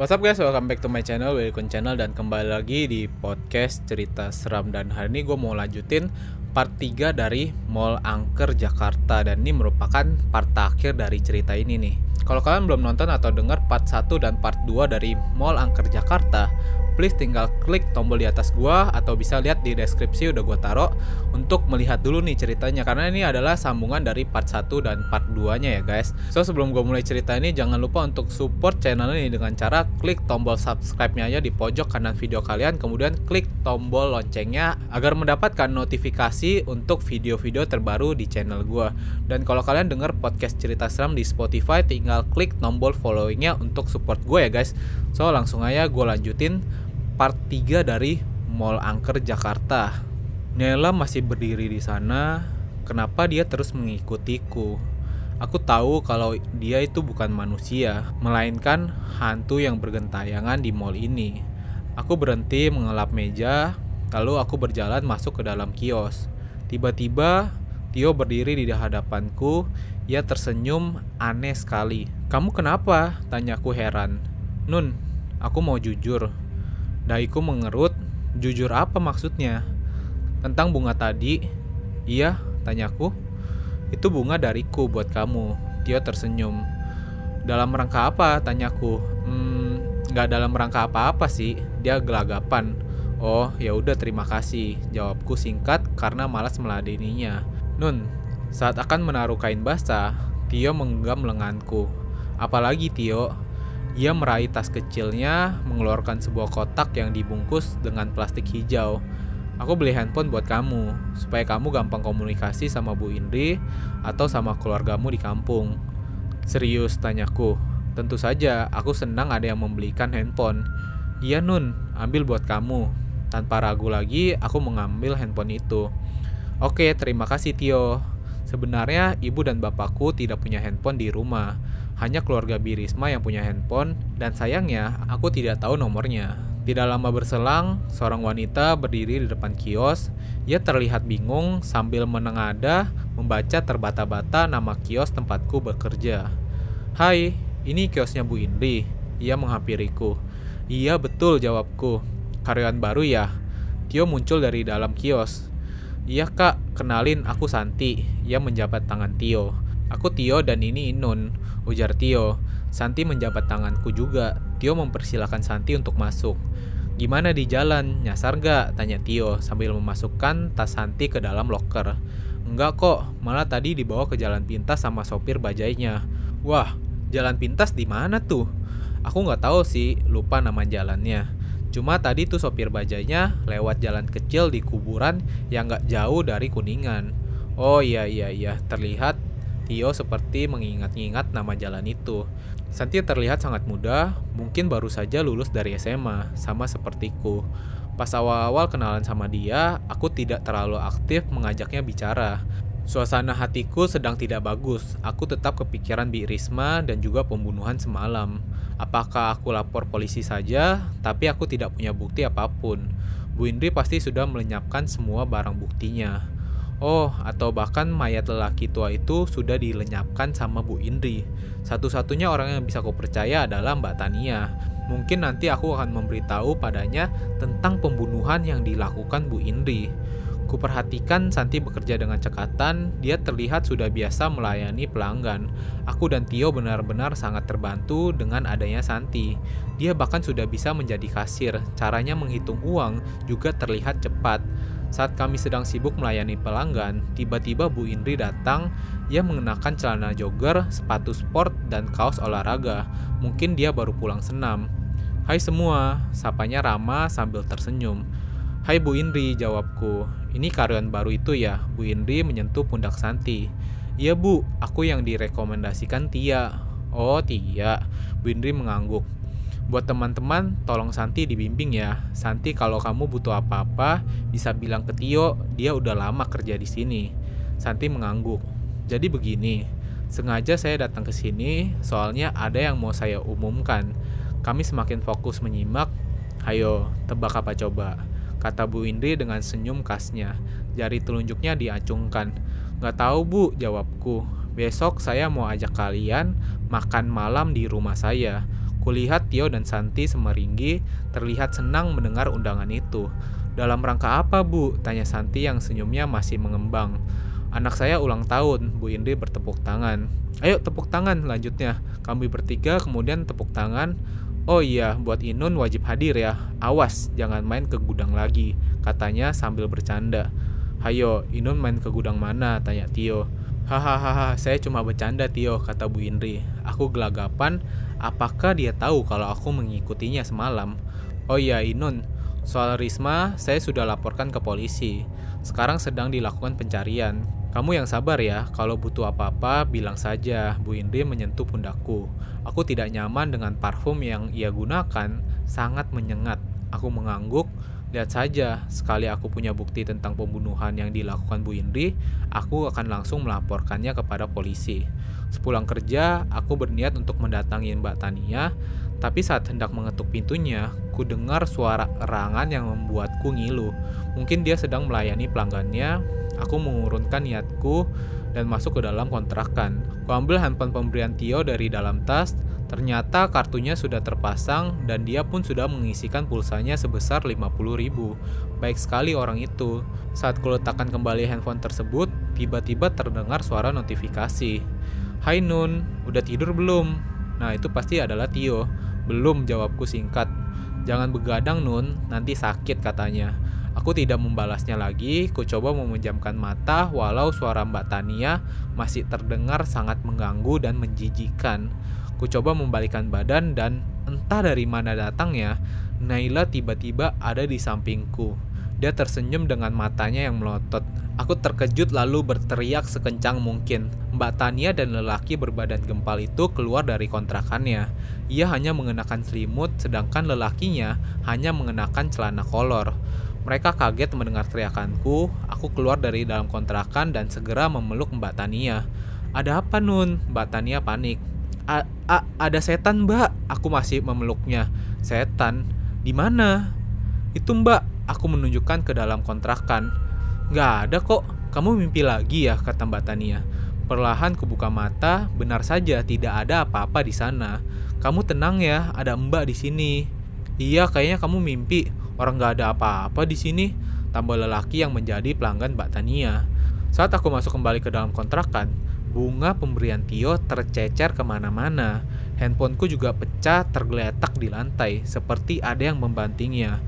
What's up guys, welcome back to my channel, Welcome channel. Dan kembali lagi di podcast cerita seram dan hari ini. Gue mau lanjutin part 3 dari Mall Angker Jakarta. Dan ini merupakan part terakhir dari cerita ini nih. Kalau kalian belum nonton atau dengar part 1 dan part 2 dari Mall Angker Jakarta, please tinggal klik tombol di atas gua atau bisa lihat di deskripsi udah gua taruh untuk melihat dulu nih ceritanya. Karena ini adalah sambungan dari part 1 dan part 2 nya ya guys. So sebelum gua mulai cerita ini jangan lupa untuk support channel ini dengan cara klik tombol subscribe nya aja di pojok kanan video kalian. Kemudian klik tombol loncengnya agar mendapatkan notifikasi untuk video-video terbaru di channel gua dan kalau kalian dengar podcast cerita seram di Spotify tinggal klik tombol followingnya untuk support gue ya guys so langsung aja gue lanjutin part 3 dari Mall Angker Jakarta. Nela masih berdiri di sana. Kenapa dia terus mengikutiku? Aku tahu kalau dia itu bukan manusia, melainkan hantu yang bergentayangan di mall ini. Aku berhenti mengelap meja, lalu aku berjalan masuk ke dalam kios. Tiba-tiba, Tio berdiri di hadapanku. Ia tersenyum aneh sekali. "Kamu kenapa?" tanyaku heran. "Nun, aku mau jujur. Daiku mengerut, jujur apa maksudnya? Tentang bunga tadi? Iya, tanyaku. Itu bunga dariku buat kamu. Tio tersenyum. Dalam rangka apa? Tanyaku. Hmm, nggak dalam rangka apa-apa sih. Dia gelagapan. Oh, ya udah terima kasih. Jawabku singkat karena malas meladeninya. Nun, saat akan menaruh kain basah, Tio menggenggam lenganku. Apalagi Tio, ia meraih tas kecilnya, mengeluarkan sebuah kotak yang dibungkus dengan plastik hijau. Aku beli handphone buat kamu, supaya kamu gampang komunikasi sama Bu Indri atau sama keluargamu di kampung. Serius, tanyaku. Tentu saja, aku senang ada yang membelikan handphone. Iya Nun, ambil buat kamu. Tanpa ragu lagi, aku mengambil handphone itu. Oke, terima kasih Tio. Sebenarnya ibu dan bapakku tidak punya handphone di rumah hanya keluarga Birisma yang punya handphone dan sayangnya aku tidak tahu nomornya. Tidak lama berselang, seorang wanita berdiri di depan kios. Ia terlihat bingung sambil menengada membaca terbata-bata nama kios tempatku bekerja. Hai, ini kiosnya Bu Indri. Ia menghampiriku. Iya betul jawabku. Karyawan baru ya? Tio muncul dari dalam kios. Iya kak, kenalin aku Santi. Ia menjabat tangan Tio. Aku Tio dan ini Inun, ujar Tio. Santi menjabat tanganku juga. Tio mempersilahkan Santi untuk masuk. Gimana di jalan? Nyasar gak? Tanya Tio sambil memasukkan tas Santi ke dalam loker. Enggak kok, malah tadi dibawa ke jalan pintas sama sopir bajainya. Wah, jalan pintas di mana tuh? Aku nggak tahu sih, lupa nama jalannya. Cuma tadi tuh sopir bajainya lewat jalan kecil di kuburan yang nggak jauh dari Kuningan. Oh iya iya iya, terlihat Tio seperti mengingat-ingat nama jalan itu. Santi terlihat sangat muda, mungkin baru saja lulus dari SMA, sama sepertiku. Pas awal-awal kenalan sama dia, aku tidak terlalu aktif mengajaknya bicara. Suasana hatiku sedang tidak bagus. Aku tetap kepikiran Bi Risma dan juga pembunuhan semalam. Apakah aku lapor polisi saja? Tapi aku tidak punya bukti apa pun. Bu Indri pasti sudah melenyapkan semua barang buktinya. Oh, atau bahkan mayat lelaki tua itu sudah dilenyapkan sama Bu Indri. Satu-satunya orang yang bisa aku percaya adalah Mbak Tania. Mungkin nanti aku akan memberitahu padanya tentang pembunuhan yang dilakukan Bu Indri. Kuperhatikan Santi bekerja dengan cekatan, dia terlihat sudah biasa melayani pelanggan. Aku dan Tio benar-benar sangat terbantu dengan adanya Santi. Dia bahkan sudah bisa menjadi kasir, caranya menghitung uang juga terlihat cepat. Saat kami sedang sibuk melayani pelanggan, tiba-tiba Bu Indri datang. Ia mengenakan celana jogger, sepatu sport, dan kaos olahraga. Mungkin dia baru pulang senam. Hai semua, sapanya Rama sambil tersenyum. Hai Bu Indri, jawabku. Ini karyawan baru itu ya? Bu Indri menyentuh pundak Santi. Iya bu, aku yang direkomendasikan Tia. Oh Tia, Bu Indri mengangguk. Buat teman-teman, tolong Santi dibimbing ya. Santi kalau kamu butuh apa-apa, bisa bilang ke Tio, dia udah lama kerja di sini. Santi mengangguk. Jadi begini, sengaja saya datang ke sini, soalnya ada yang mau saya umumkan. Kami semakin fokus menyimak. Hayo, tebak apa coba? Kata Bu Indri dengan senyum khasnya. Jari telunjuknya diacungkan. Gak tahu bu, jawabku. Besok saya mau ajak kalian makan malam di rumah saya Kulihat Tio dan Santi semeringgi terlihat senang mendengar undangan itu. Dalam rangka apa, Bu? Tanya Santi yang senyumnya masih mengembang. Anak saya ulang tahun, Bu Indri bertepuk tangan. Ayo tepuk tangan lanjutnya. Kami bertiga kemudian tepuk tangan. Oh iya, buat Inun wajib hadir ya. Awas, jangan main ke gudang lagi, katanya sambil bercanda. Hayo, Inun main ke gudang mana? Tanya Tio. Hahaha, saya cuma bercanda Tio, kata Bu Indri. Aku gelagapan, apakah dia tahu kalau aku mengikutinya semalam? Oh iya, Inun, soal Risma saya sudah laporkan ke polisi. Sekarang sedang dilakukan pencarian. Kamu yang sabar ya, kalau butuh apa-apa bilang saja. Bu Indri menyentuh pundakku. Aku tidak nyaman dengan parfum yang ia gunakan, sangat menyengat. Aku mengangguk, Lihat saja, sekali aku punya bukti tentang pembunuhan yang dilakukan Bu Indri, aku akan langsung melaporkannya kepada polisi. Sepulang kerja, aku berniat untuk mendatangi Mbak Tania, tapi saat hendak mengetuk pintunya, ku dengar suara erangan yang membuatku ngilu. Mungkin dia sedang melayani pelanggannya. Aku mengurunkan niatku dan masuk ke dalam kontrakan. Ku ambil handphone pemberian Tio dari dalam tas, Ternyata kartunya sudah terpasang dan dia pun sudah mengisikan pulsanya sebesar 50 ribu. Baik sekali orang itu. Saat kuletakkan kembali handphone tersebut, tiba-tiba terdengar suara notifikasi. Hai Nun, udah tidur belum? Nah itu pasti adalah Tio. Belum jawabku singkat. Jangan begadang Nun, nanti sakit katanya. Aku tidak membalasnya lagi, ku coba memejamkan mata walau suara Mbak Tania masih terdengar sangat mengganggu dan menjijikan. Ku coba membalikan badan dan entah dari mana datangnya, Naila tiba-tiba ada di sampingku. Dia tersenyum dengan matanya yang melotot. Aku terkejut lalu berteriak sekencang mungkin. Mbak Tania dan lelaki berbadan gempal itu keluar dari kontrakannya. Ia hanya mengenakan selimut, sedangkan lelakinya hanya mengenakan celana kolor. Mereka kaget mendengar teriakanku. Aku keluar dari dalam kontrakan dan segera memeluk Mbak Tania. Ada apa Nun? Mbak Tania panik. A, a, ada setan mbak aku masih memeluknya setan di mana itu mbak aku menunjukkan ke dalam kontrakan. Nggak ada kok. Kamu mimpi lagi ya kata mbak Tania. Perlahan kubuka mata. Benar saja tidak ada apa-apa di sana. Kamu tenang ya ada mbak di sini. Iya kayaknya kamu mimpi. Orang nggak ada apa-apa di sini. Tambah lelaki yang menjadi pelanggan mbak Tania. Saat aku masuk kembali ke dalam kontrakan Bunga pemberian Tio tercecer ke mana-mana. Handphoneku juga pecah tergeletak di lantai, seperti ada yang membantingnya.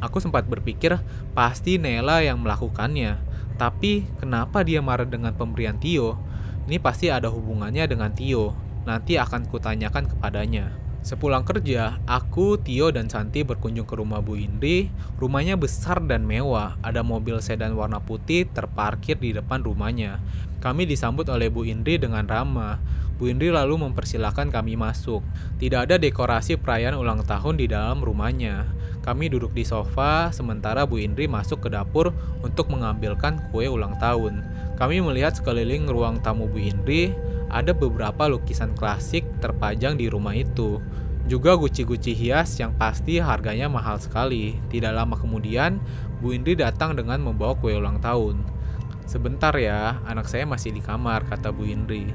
Aku sempat berpikir pasti Nela yang melakukannya. Tapi kenapa dia marah dengan pemberian Tio? Ini pasti ada hubungannya dengan Tio. Nanti akan kutanyakan kepadanya. Sepulang kerja, aku, Tio, dan Santi berkunjung ke rumah Bu Indri. Rumahnya besar dan mewah. Ada mobil sedan warna putih terparkir di depan rumahnya. Kami disambut oleh Bu Indri dengan ramah. Bu Indri lalu mempersilahkan kami masuk. Tidak ada dekorasi perayaan ulang tahun di dalam rumahnya. Kami duduk di sofa, sementara Bu Indri masuk ke dapur untuk mengambilkan kue ulang tahun. Kami melihat sekeliling ruang tamu Bu Indri, ada beberapa lukisan klasik terpajang di rumah itu. Juga guci-guci hias yang pasti harganya mahal sekali. Tidak lama kemudian, Bu Indri datang dengan membawa kue ulang tahun. Sebentar ya, anak saya masih di kamar, kata Bu Indri.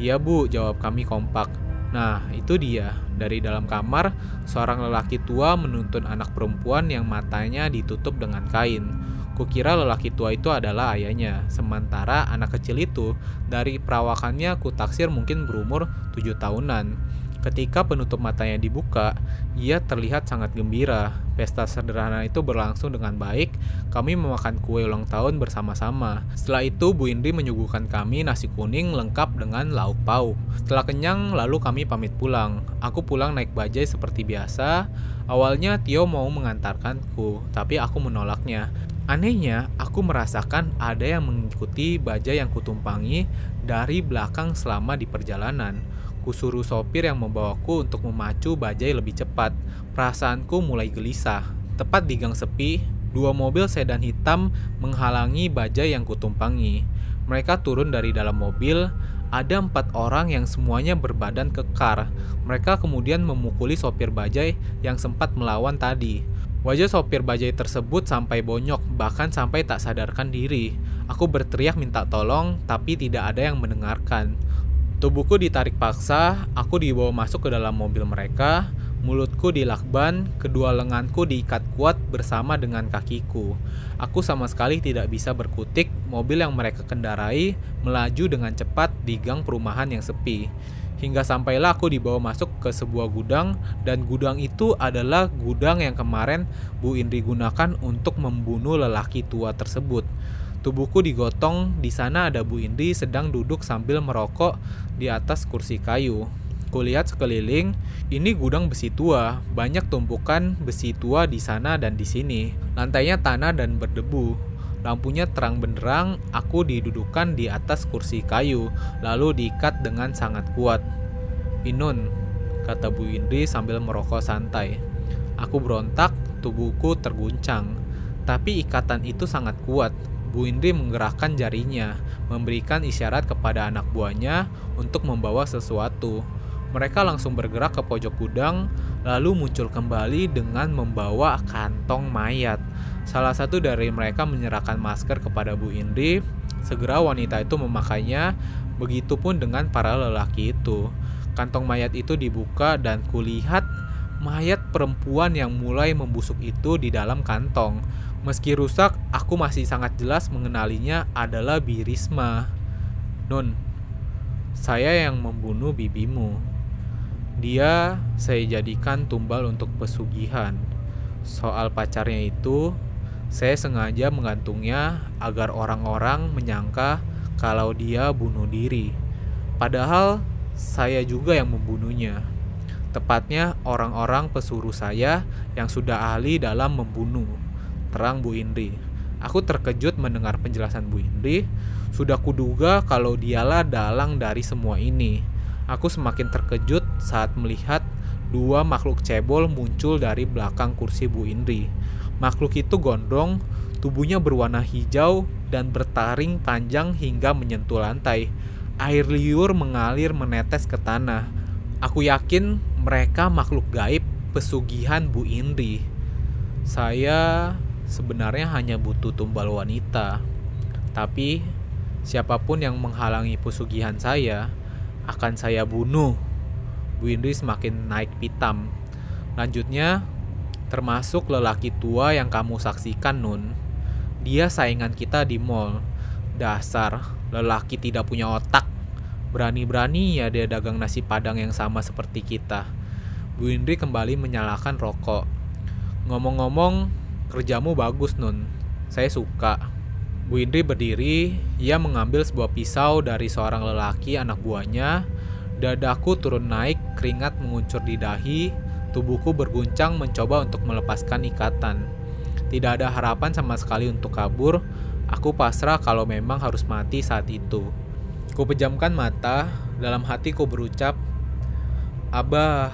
Iya bu, jawab kami kompak. Nah, itu dia. Dari dalam kamar, seorang lelaki tua menuntun anak perempuan yang matanya ditutup dengan kain. Kukira lelaki tua itu adalah ayahnya, sementara anak kecil itu dari perawakannya kutaksir mungkin berumur tujuh tahunan. Ketika penutup matanya dibuka, ia terlihat sangat gembira. Pesta sederhana itu berlangsung dengan baik. Kami memakan kue ulang tahun bersama-sama. Setelah itu, Bu Indri menyuguhkan kami nasi kuning lengkap dengan lauk pauk. Setelah kenyang, lalu kami pamit pulang. Aku pulang naik bajai seperti biasa. Awalnya Tio mau mengantarkanku, tapi aku menolaknya. Anehnya, aku merasakan ada yang mengikuti bajai yang kutumpangi dari belakang selama di perjalanan. Kusuruh sopir yang membawaku untuk memacu bajai lebih cepat. Perasaanku mulai gelisah. Tepat di gang sepi, dua mobil sedan hitam menghalangi bajai yang kutumpangi. Mereka turun dari dalam mobil, ada empat orang yang semuanya berbadan kekar. Mereka kemudian memukuli sopir bajai yang sempat melawan tadi. Wajah sopir bajai tersebut sampai bonyok, bahkan sampai tak sadarkan diri. Aku berteriak minta tolong, tapi tidak ada yang mendengarkan. Tubuhku ditarik paksa, aku dibawa masuk ke dalam mobil mereka, mulutku dilakban, kedua lenganku diikat kuat bersama dengan kakiku. Aku sama sekali tidak bisa berkutik, mobil yang mereka kendarai melaju dengan cepat di gang perumahan yang sepi. Hingga sampailah aku dibawa masuk ke sebuah gudang dan gudang itu adalah gudang yang kemarin Bu Indri gunakan untuk membunuh lelaki tua tersebut. Tubuhku digotong, di sana ada Bu Indri sedang duduk sambil merokok di atas kursi kayu. Kulihat sekeliling, ini gudang besi tua, banyak tumpukan besi tua di sana dan di sini. Lantainya tanah dan berdebu. Lampunya terang benderang, aku didudukan di atas kursi kayu, lalu diikat dengan sangat kuat. Inun, kata Bu Indri sambil merokok santai. Aku berontak, tubuhku terguncang. Tapi ikatan itu sangat kuat, Bu Indri menggerakkan jarinya, memberikan isyarat kepada anak buahnya untuk membawa sesuatu. Mereka langsung bergerak ke pojok gudang, lalu muncul kembali dengan membawa kantong mayat. Salah satu dari mereka menyerahkan masker kepada Bu Indri. Segera wanita itu memakainya, begitupun dengan para lelaki itu. Kantong mayat itu dibuka dan kulihat mayat perempuan yang mulai membusuk itu di dalam kantong. Meski rusak, aku masih sangat jelas mengenalinya adalah Birisma. Nun, saya yang membunuh bibimu. Dia saya jadikan tumbal untuk pesugihan. Soal pacarnya itu, saya sengaja menggantungnya agar orang-orang menyangka kalau dia bunuh diri. Padahal saya juga yang membunuhnya. Tepatnya orang-orang pesuruh saya yang sudah ahli dalam membunuh terang Bu Indri. Aku terkejut mendengar penjelasan Bu Indri. Sudah kuduga kalau dialah dalang dari semua ini. Aku semakin terkejut saat melihat dua makhluk cebol muncul dari belakang kursi Bu Indri. Makhluk itu gondrong, tubuhnya berwarna hijau dan bertaring panjang hingga menyentuh lantai. Air liur mengalir menetes ke tanah. Aku yakin mereka makhluk gaib pesugihan Bu Indri. Saya sebenarnya hanya butuh tumbal wanita. Tapi siapa pun yang menghalangi pesugihan saya akan saya bunuh. Bu Indri semakin naik pitam. Lanjutnya, termasuk lelaki tua yang kamu saksikan, Nun. Dia saingan kita di mall. Dasar, lelaki tidak punya otak. Berani-berani ya dia dagang nasi padang yang sama seperti kita. Bu Indri kembali menyalakan rokok. Ngomong-ngomong, Kerjamu bagus, Nun. Saya suka. Bu Indri berdiri, ia mengambil sebuah pisau dari seorang lelaki anak buahnya. Dadaku turun naik, keringat menguncur di dahi, tubuhku berguncang mencoba untuk melepaskan ikatan. Tidak ada harapan sama sekali untuk kabur, aku pasrah kalau memang harus mati saat itu. Ku pejamkan mata, dalam hatiku berucap, Abah,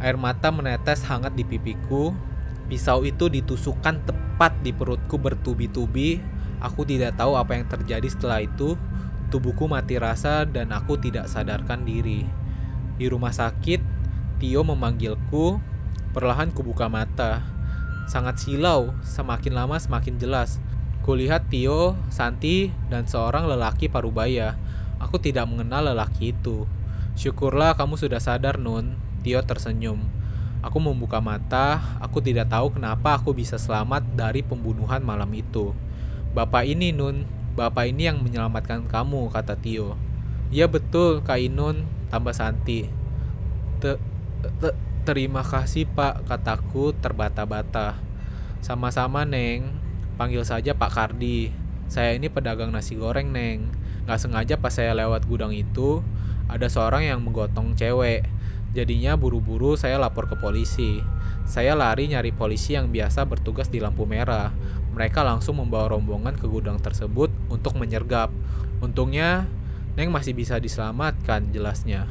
air mata menetes hangat di pipiku, Pisau itu ditusukkan tepat di perutku bertubi-tubi. Aku tidak tahu apa yang terjadi setelah itu. Tubuhku mati rasa dan aku tidak sadarkan diri. Di rumah sakit, Tio memanggilku. Perlahan kubuka mata. Sangat silau, semakin lama semakin jelas. Kulihat Tio, Santi, dan seorang lelaki parubaya. Aku tidak mengenal lelaki itu. Syukurlah kamu sudah sadar, Nun. Tio tersenyum. Aku membuka mata, aku tidak tahu kenapa aku bisa selamat dari pembunuhan malam itu. Bapak ini Nun, bapak ini yang menyelamatkan kamu, kata Tio. Iya betul, Kak Inun, tambah Santi. Te, te, terima kasih pak, kataku terbata-bata. Sama-sama Neng, panggil saja Pak Kardi. Saya ini pedagang nasi goreng Neng. Gak sengaja pas saya lewat gudang itu, ada seorang yang menggotong cewek. Jadinya buru-buru saya lapor ke polisi. Saya lari nyari polisi yang biasa bertugas di lampu merah. Mereka langsung membawa rombongan ke gudang tersebut untuk menyergap. Untungnya, Neng masih bisa diselamatkan jelasnya.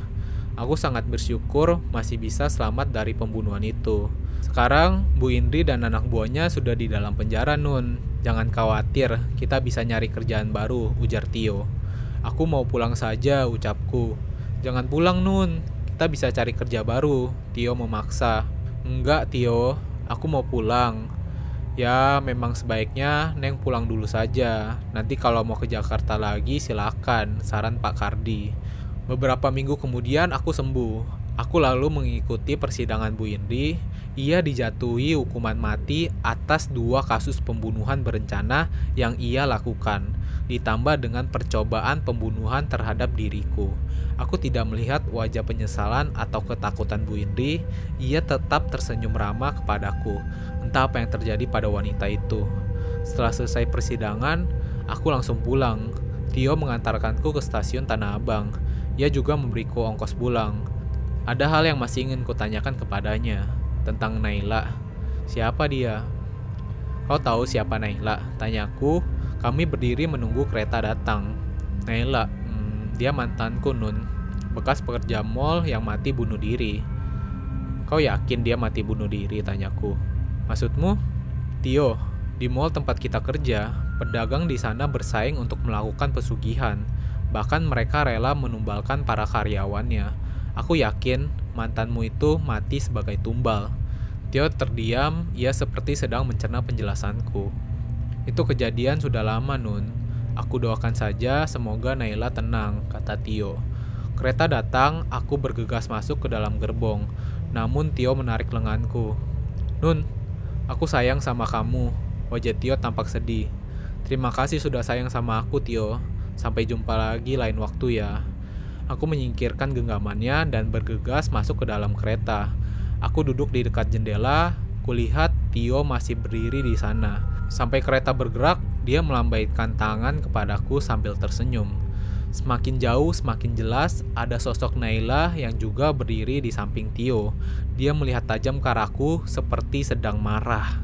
Aku sangat bersyukur masih bisa selamat dari pembunuhan itu. Sekarang, Bu Indri dan anak buahnya sudah di dalam penjara, Nun. Jangan khawatir, kita bisa nyari kerjaan baru, ujar Tio. Aku mau pulang saja, ucapku. Jangan pulang, Nun kita bisa cari kerja baru. Tio memaksa. Enggak, Tio. Aku mau pulang. Ya memang sebaiknya Neng pulang dulu saja. Nanti kalau mau ke Jakarta lagi silakan, saran Pak Kardi. Beberapa minggu kemudian aku sembuh. Aku lalu mengikuti persidangan Bu Indri. Ia dijatuhi hukuman mati atas dua kasus pembunuhan berencana yang ia lakukan, ditambah dengan percobaan pembunuhan terhadap diriku. Aku tidak melihat wajah penyesalan atau ketakutan Bu Indri. Ia tetap tersenyum ramah kepadaku. Entah apa yang terjadi pada wanita itu. Setelah selesai persidangan, aku langsung pulang. Tio mengantarkanku ke stasiun Tanah Abang. Ia juga memberiku ongkos pulang. Ada hal yang masih ingin kutanyakan kepadanya tentang Naila. Siapa dia? Kau tahu siapa Naila? Tanyaku. Kami berdiri menunggu kereta datang. Naila, hmm, dia mantanku Nun. Bekas pekerja mall yang mati bunuh diri. Kau yakin dia mati bunuh diri? Tanyaku. Maksudmu? Tio, di mall tempat kita kerja, pedagang di sana bersaing untuk melakukan pesugihan. Bahkan mereka rela menumbalkan para karyawannya Aku yakin mantanmu itu mati sebagai tumbal. Tio terdiam, ia seperti sedang mencerna penjelasanku. Itu kejadian sudah lama, Nun. Aku doakan saja semoga Naila tenang, kata Tio. Kereta datang, aku bergegas masuk ke dalam gerbong. Namun Tio menarik lenganku. Nun, aku sayang sama kamu. Wajah Tio tampak sedih. Terima kasih sudah sayang sama aku, Tio. Sampai jumpa lagi lain waktu ya. Aku menyingkirkan genggamannya dan bergegas masuk ke dalam kereta. Aku duduk di dekat jendela, kulihat Tio masih berdiri di sana. Sampai kereta bergerak, dia melambaikan tangan kepadaku sambil tersenyum. Semakin jauh, semakin jelas ada sosok Naila yang juga berdiri di samping Tio. Dia melihat tajam ke arahku seperti sedang marah.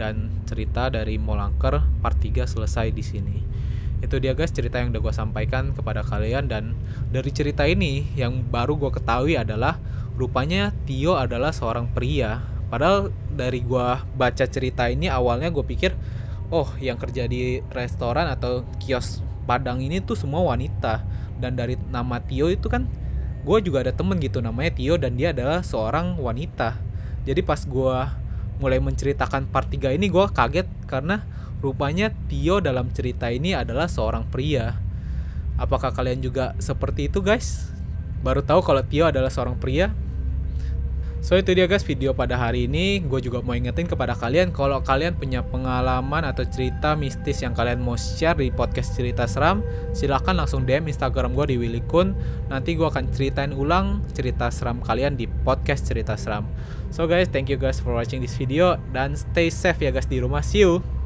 Dan cerita dari Molangker part 3 selesai di sini itu dia guys cerita yang udah gue sampaikan kepada kalian. Dan dari cerita ini yang baru gue ketahui adalah rupanya Tio adalah seorang pria. Padahal dari gue baca cerita ini awalnya gue pikir oh yang kerja di restoran atau kios Padang ini tuh semua wanita. Dan dari nama Tio itu kan gue juga ada temen gitu namanya Tio dan dia adalah seorang wanita. Jadi pas gue mulai menceritakan part 3 ini gue kaget karena Rupanya Tio dalam cerita ini adalah seorang pria. Apakah kalian juga seperti itu guys? Baru tahu kalau Tio adalah seorang pria? So itu dia guys video pada hari ini Gue juga mau ingetin kepada kalian Kalau kalian punya pengalaman atau cerita mistis yang kalian mau share di podcast cerita seram Silahkan langsung DM Instagram gue di Willy Kun Nanti gue akan ceritain ulang cerita seram kalian di podcast cerita seram So guys thank you guys for watching this video Dan stay safe ya guys di rumah See you